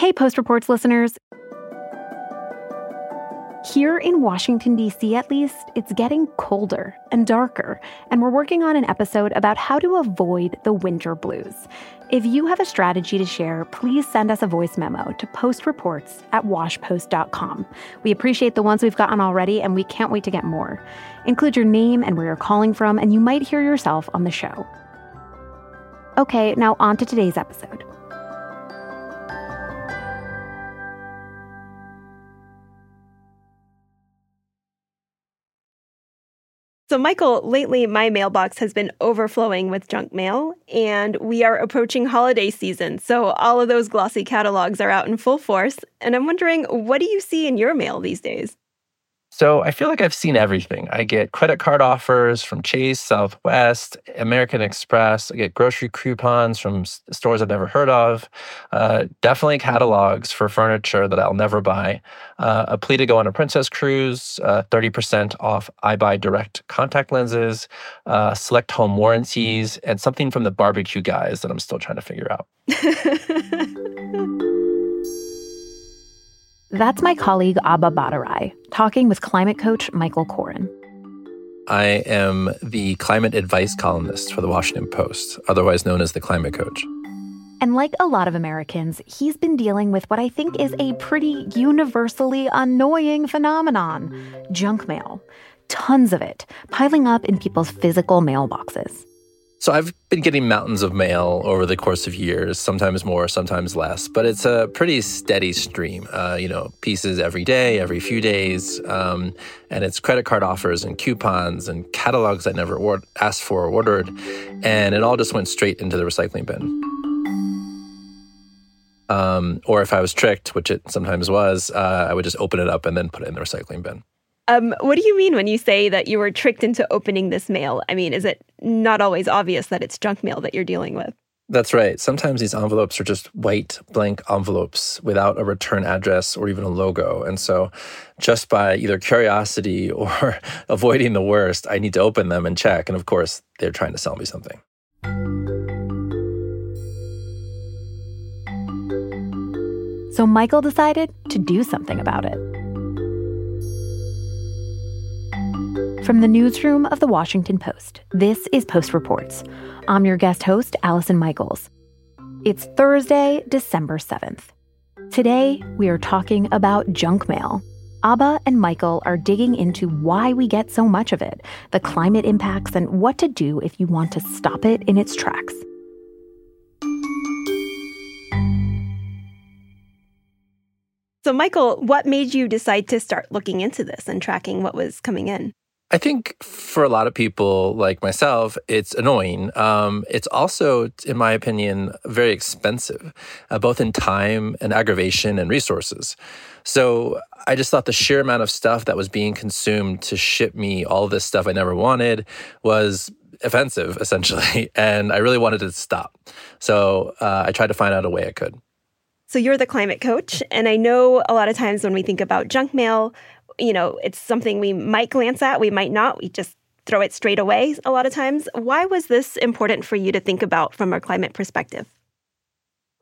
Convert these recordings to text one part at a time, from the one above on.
Hey, Post Reports listeners. Here in Washington, D.C., at least, it's getting colder and darker, and we're working on an episode about how to avoid the winter blues. If you have a strategy to share, please send us a voice memo to postreports at washpost.com. We appreciate the ones we've gotten already, and we can't wait to get more. Include your name and where you're calling from, and you might hear yourself on the show. Okay, now on to today's episode. So, Michael, lately my mailbox has been overflowing with junk mail, and we are approaching holiday season. So, all of those glossy catalogs are out in full force. And I'm wondering, what do you see in your mail these days? So I feel like I've seen everything. I get credit card offers from Chase, Southwest, American Express. I get grocery coupons from stores I've never heard of. Uh, definitely catalogs for furniture that I'll never buy. Uh, a plea to go on a Princess cruise, uh, 30% off I buy direct contact lenses, uh, select home warranties, and something from the barbecue guys that I'm still trying to figure out. That's my colleague Abha Bhattarai talking with climate coach Michael Coren. I am the climate advice columnist for the Washington Post, otherwise known as the climate coach. And like a lot of Americans, he's been dealing with what I think is a pretty universally annoying phenomenon junk mail. Tons of it, piling up in people's physical mailboxes. So I've been getting mountains of mail over the course of years, sometimes more, sometimes less, but it's a pretty steady stream. Uh, you know, pieces every day, every few days, um, and it's credit card offers and coupons and catalogs I never or- asked for or ordered, and it all just went straight into the recycling bin. Um, or if I was tricked, which it sometimes was, uh, I would just open it up and then put it in the recycling bin. Um, what do you mean when you say that you were tricked into opening this mail? I mean, is it not always obvious that it's junk mail that you're dealing with? That's right. Sometimes these envelopes are just white blank envelopes without a return address or even a logo. And so, just by either curiosity or avoiding the worst, I need to open them and check. And of course, they're trying to sell me something. So, Michael decided to do something about it. From the newsroom of the Washington Post, this is Post Reports. I'm your guest host, Allison Michaels. It's Thursday, December 7th. Today, we are talking about junk mail. Abba and Michael are digging into why we get so much of it, the climate impacts, and what to do if you want to stop it in its tracks. So, Michael, what made you decide to start looking into this and tracking what was coming in? I think for a lot of people like myself, it's annoying. Um, it's also, in my opinion, very expensive, uh, both in time and aggravation and resources. So I just thought the sheer amount of stuff that was being consumed to ship me all this stuff I never wanted was offensive, essentially. And I really wanted to stop. So uh, I tried to find out a way I could. So you're the climate coach. And I know a lot of times when we think about junk mail, you know, it's something we might glance at, we might not. We just throw it straight away a lot of times. Why was this important for you to think about from a climate perspective?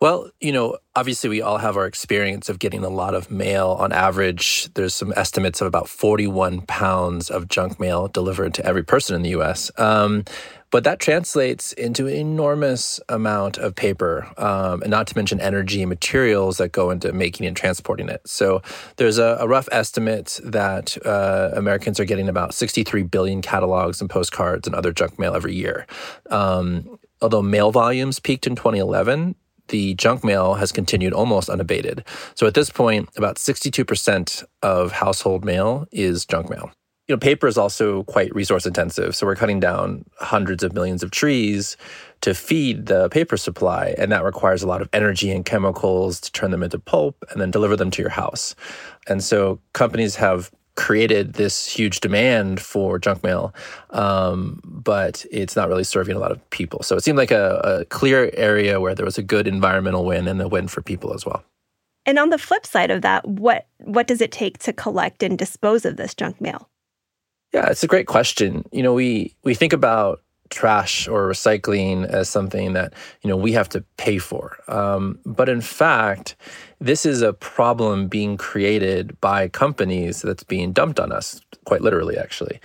Well, you know, obviously we all have our experience of getting a lot of mail. On average, there's some estimates of about 41 pounds of junk mail delivered to every person in the US. Um, but that translates into an enormous amount of paper, um, and not to mention energy and materials that go into making and transporting it. So there's a, a rough estimate that uh, Americans are getting about 63 billion catalogs and postcards and other junk mail every year. Um, although mail volumes peaked in 2011, the junk mail has continued almost unabated. So at this point, about 62% of household mail is junk mail you know, paper is also quite resource intensive. So we're cutting down hundreds of millions of trees to feed the paper supply. And that requires a lot of energy and chemicals to turn them into pulp and then deliver them to your house. And so companies have created this huge demand for junk mail, um, but it's not really serving a lot of people. So it seemed like a, a clear area where there was a good environmental win and a win for people as well. And on the flip side of that, what what does it take to collect and dispose of this junk mail? Yeah, it's a great question. You know, we we think about trash or recycling as something that you know we have to pay for. Um, but in fact, this is a problem being created by companies that's being dumped on us, quite literally, actually.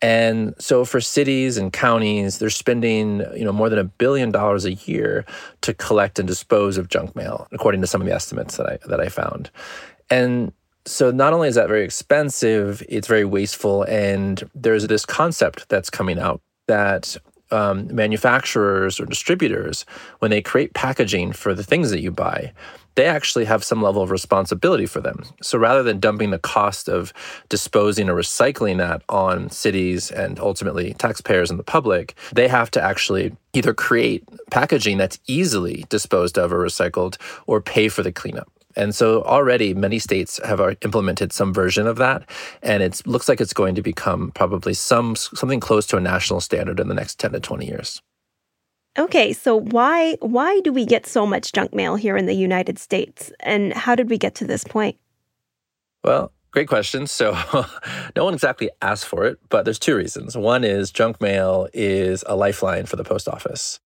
And so for cities and counties, they're spending, you know, more than a billion dollars a year to collect and dispose of junk mail, according to some of the estimates that I that I found. And so not only is that very expensive, it's very wasteful. And there's this concept that's coming out that um, manufacturers or distributors, when they create packaging for the things that you buy, they actually have some level of responsibility for them. So rather than dumping the cost of disposing or recycling that on cities and ultimately taxpayers and the public, they have to actually either create packaging that's easily disposed of or recycled or pay for the cleanup. And so already many states have uh, implemented some version of that, and it looks like it's going to become probably some something close to a national standard in the next 10 to 20 years. Okay, so why why do we get so much junk mail here in the United States and how did we get to this point? Well, great question. So no one exactly asked for it, but there's two reasons. One is junk mail is a lifeline for the post office.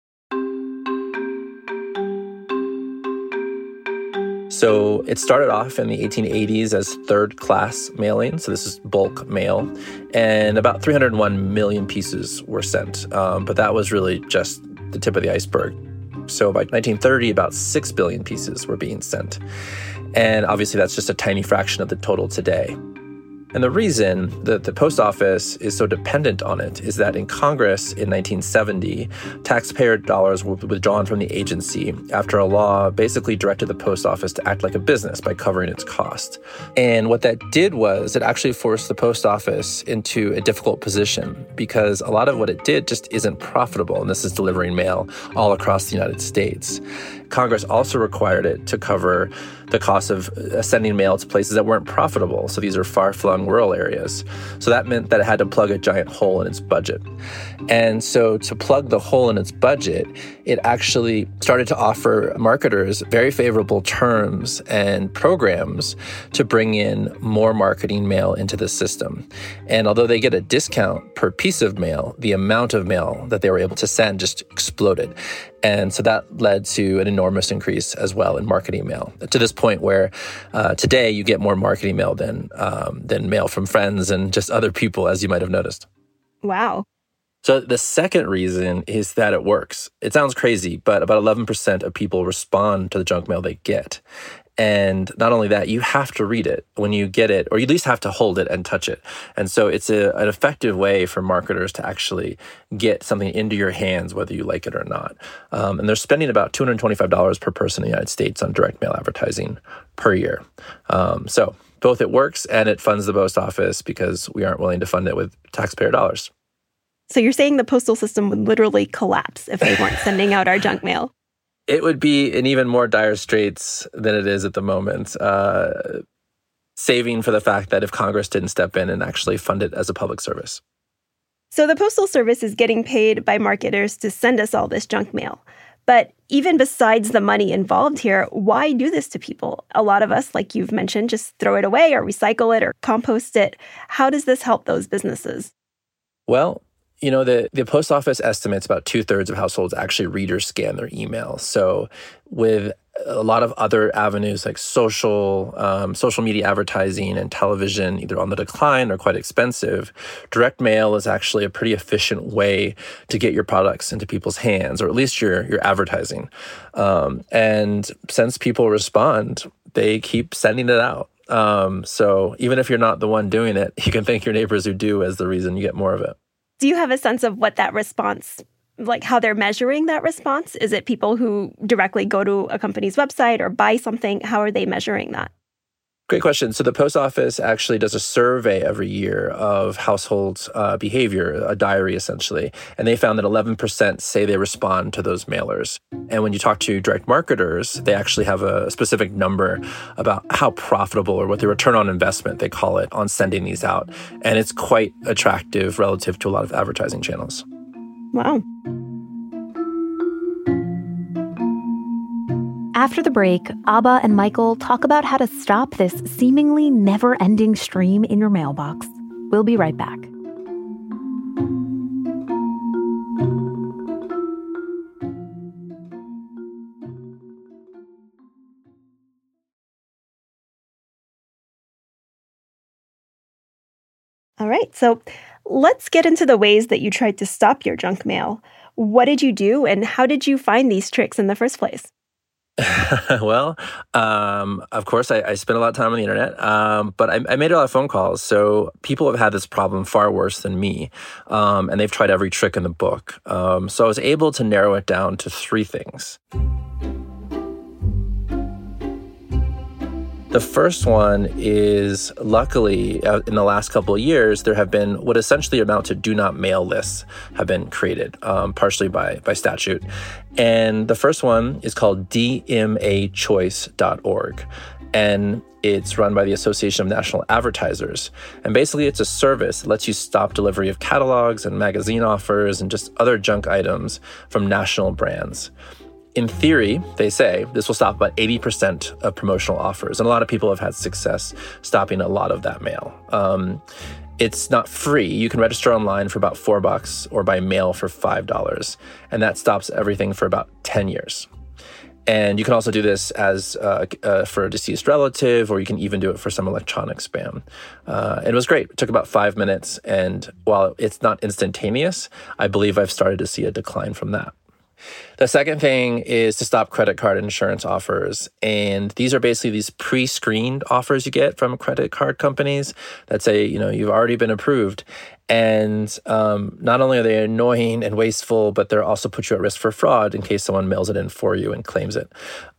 So it started off in the 1880s as third class mailing. So this is bulk mail. And about 301 million pieces were sent. Um, but that was really just the tip of the iceberg. So by 1930, about 6 billion pieces were being sent. And obviously, that's just a tiny fraction of the total today. And the reason that the post office is so dependent on it is that in Congress in 1970, taxpayer dollars were withdrawn from the agency after a law basically directed the post office to act like a business by covering its cost. And what that did was it actually forced the post office into a difficult position because a lot of what it did just isn't profitable. And this is delivering mail all across the United States. Congress also required it to cover the cost of uh, sending mail to places that weren't profitable. So these are far flung rural areas. So that meant that it had to plug a giant hole in its budget. And so to plug the hole in its budget, it actually started to offer marketers very favorable terms and programs to bring in more marketing mail into the system. And although they get a discount per piece of mail, the amount of mail that they were able to send just exploded. And so that led to an enormous increase as well in marketing mail to this point where uh, today you get more marketing mail than, um, than mail from friends and just other people, as you might have noticed. Wow. So the second reason is that it works. It sounds crazy, but about 11% of people respond to the junk mail they get. And not only that, you have to read it when you get it, or you at least have to hold it and touch it. And so it's a, an effective way for marketers to actually get something into your hands, whether you like it or not. Um, and they're spending about $225 per person in the United States on direct mail advertising per year. Um, so both it works and it funds the post office because we aren't willing to fund it with taxpayer dollars. So you're saying the postal system would literally collapse if they weren't sending out our junk mail? it would be in even more dire straits than it is at the moment. Uh, saving for the fact that if Congress didn't step in and actually fund it as a public service. So the Postal Service is getting paid by marketers to send us all this junk mail. But even besides the money involved here, why do this to people? A lot of us, like you've mentioned, just throw it away or recycle it or compost it. How does this help those businesses? Well, you know, the, the post office estimates about two thirds of households actually read or scan their email. So, with a lot of other avenues like social, um, social media advertising and television, either on the decline or quite expensive, direct mail is actually a pretty efficient way to get your products into people's hands, or at least your your advertising. Um, and since people respond, they keep sending it out. Um, so even if you're not the one doing it, you can thank your neighbors who do as the reason you get more of it. Do you have a sense of what that response, like how they're measuring that response? Is it people who directly go to a company's website or buy something? How are they measuring that? Great question. So the post office actually does a survey every year of household uh, behavior, a diary essentially, and they found that 11% say they respond to those mailers. And when you talk to direct marketers, they actually have a specific number about how profitable or what the return on investment they call it on sending these out, and it's quite attractive relative to a lot of advertising channels. Wow. After the break, Abha and Michael talk about how to stop this seemingly never ending stream in your mailbox. We'll be right back. All right, so let's get into the ways that you tried to stop your junk mail. What did you do, and how did you find these tricks in the first place? well, um, of course, I, I, spent a lot of time on the internet, um, but I, I, made a lot of phone calls. So people have had this problem far worse than me, um, and they've tried every trick in the book. Um, so I was able to narrow it down to three things. The first one is luckily uh, in the last couple of years, there have been what essentially amount to do not mail lists have been created, um, partially by, by statute. And the first one is called dmachoice.org. And it's run by the Association of National Advertisers. And basically, it's a service that lets you stop delivery of catalogs and magazine offers and just other junk items from national brands in theory, they say this will stop about 80% of promotional offers. And a lot of people have had success stopping a lot of that mail. Um, it's not free. You can register online for about four bucks or by mail for $5. And that stops everything for about 10 years. And you can also do this as uh, uh, for a deceased relative, or you can even do it for some electronic spam. Uh, it was great. It took about five minutes. And while it's not instantaneous, I believe I've started to see a decline from that. The second thing is to stop credit card insurance offers. And these are basically these pre screened offers you get from credit card companies that say, you know, you've already been approved. And um, not only are they annoying and wasteful, but they're also put you at risk for fraud in case someone mails it in for you and claims it.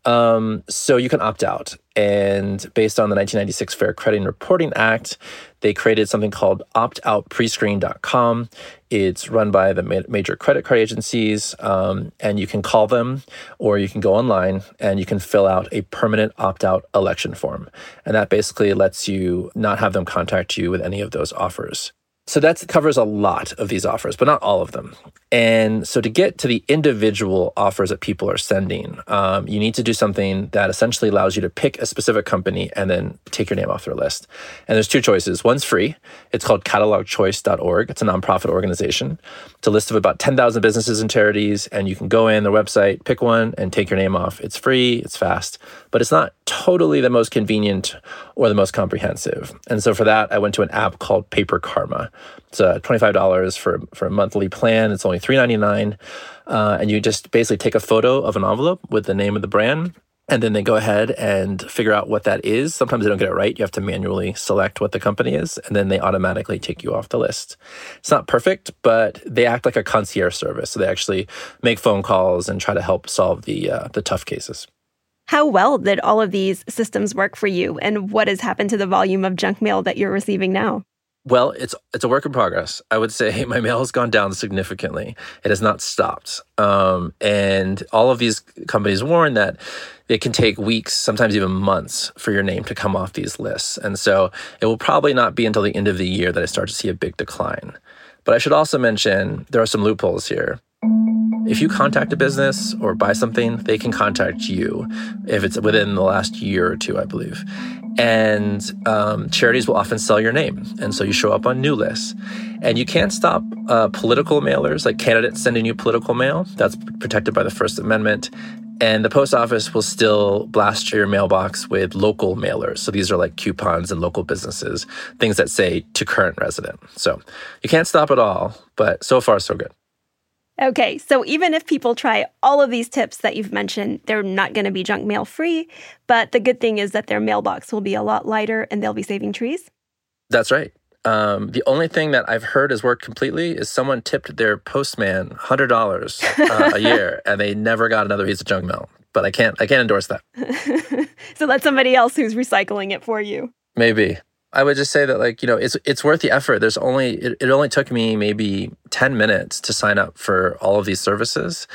Um, so you can opt out. And based on the 1996 Fair Credit and Reporting Act, they created something called optoutprescreen.com. It's run by the ma- major credit card agencies, um, and you can call them or you can go online and you can fill out a permanent opt out election form. And that basically lets you not have them contact you with any of those offers. So that covers a lot of these offers, but not all of them. And so to get to the individual offers that people are sending, um, you need to do something that essentially allows you to pick a specific company and then take your name off their list. And there's two choices. One's free. It's called catalogchoice.org. It's a nonprofit organization. It's a list of about 10,000 businesses and charities. And you can go in their website, pick one, and take your name off. It's free, it's fast, but it's not totally the most convenient or the most comprehensive. And so for that, I went to an app called Paper Karma. It's uh, $25 for, for a monthly plan. It's only $3.99. Uh, and you just basically take a photo of an envelope with the name of the brand. And then they go ahead and figure out what that is. Sometimes they don't get it right. You have to manually select what the company is, and then they automatically take you off the list. It's not perfect, but they act like a concierge service. So they actually make phone calls and try to help solve the uh, the tough cases. How well did all of these systems work for you, and what has happened to the volume of junk mail that you're receiving now? Well, it's it's a work in progress. I would say my mail has gone down significantly. It has not stopped, um, and all of these companies warn that it can take weeks, sometimes even months, for your name to come off these lists. And so it will probably not be until the end of the year that I start to see a big decline. But I should also mention there are some loopholes here. If you contact a business or buy something, they can contact you if it's within the last year or two, I believe. And um, charities will often sell your name. And so you show up on new lists. And you can't stop uh, political mailers, like candidates sending you political mail. That's protected by the First Amendment. And the post office will still blast your mailbox with local mailers. So these are like coupons and local businesses, things that say to current resident. So you can't stop it all, but so far, so good. Okay, so even if people try all of these tips that you've mentioned, they're not going to be junk mail free. But the good thing is that their mailbox will be a lot lighter and they'll be saving trees. That's right. Um, the only thing that I've heard has worked completely is someone tipped their postman hundred dollars uh, a year, and they never got another piece of junk mail. But I can't, I can't endorse that. so that's somebody else who's recycling it for you. Maybe. I would just say that like, you know, it's it's worth the effort. There's only it, it only took me maybe 10 minutes to sign up for all of these services.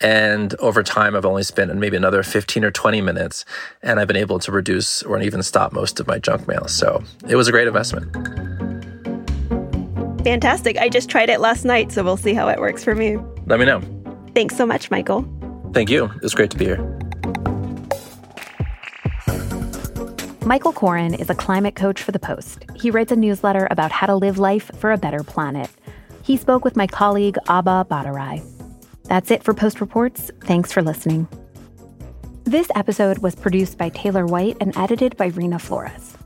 And over time I've only spent maybe another 15 or 20 minutes and I've been able to reduce or even stop most of my junk mail. So it was a great investment. Fantastic. I just tried it last night, so we'll see how it works for me. Let me know. Thanks so much, Michael. Thank you. It was great to be here. Michael Coren is a climate coach for The Post. He writes a newsletter about how to live life for a better planet. He spoke with my colleague, Abha Bhattarai. That's it for Post Reports. Thanks for listening. This episode was produced by Taylor White and edited by Reena Flores.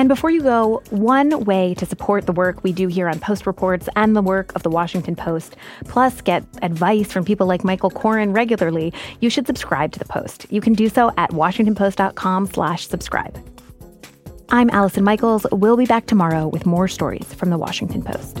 And before you go, one way to support the work we do here on Post Reports and the work of the Washington Post, plus get advice from people like Michael Coren regularly, you should subscribe to the Post. You can do so at washingtonpost.com/slash-subscribe. I'm Allison Michaels. We'll be back tomorrow with more stories from the Washington Post.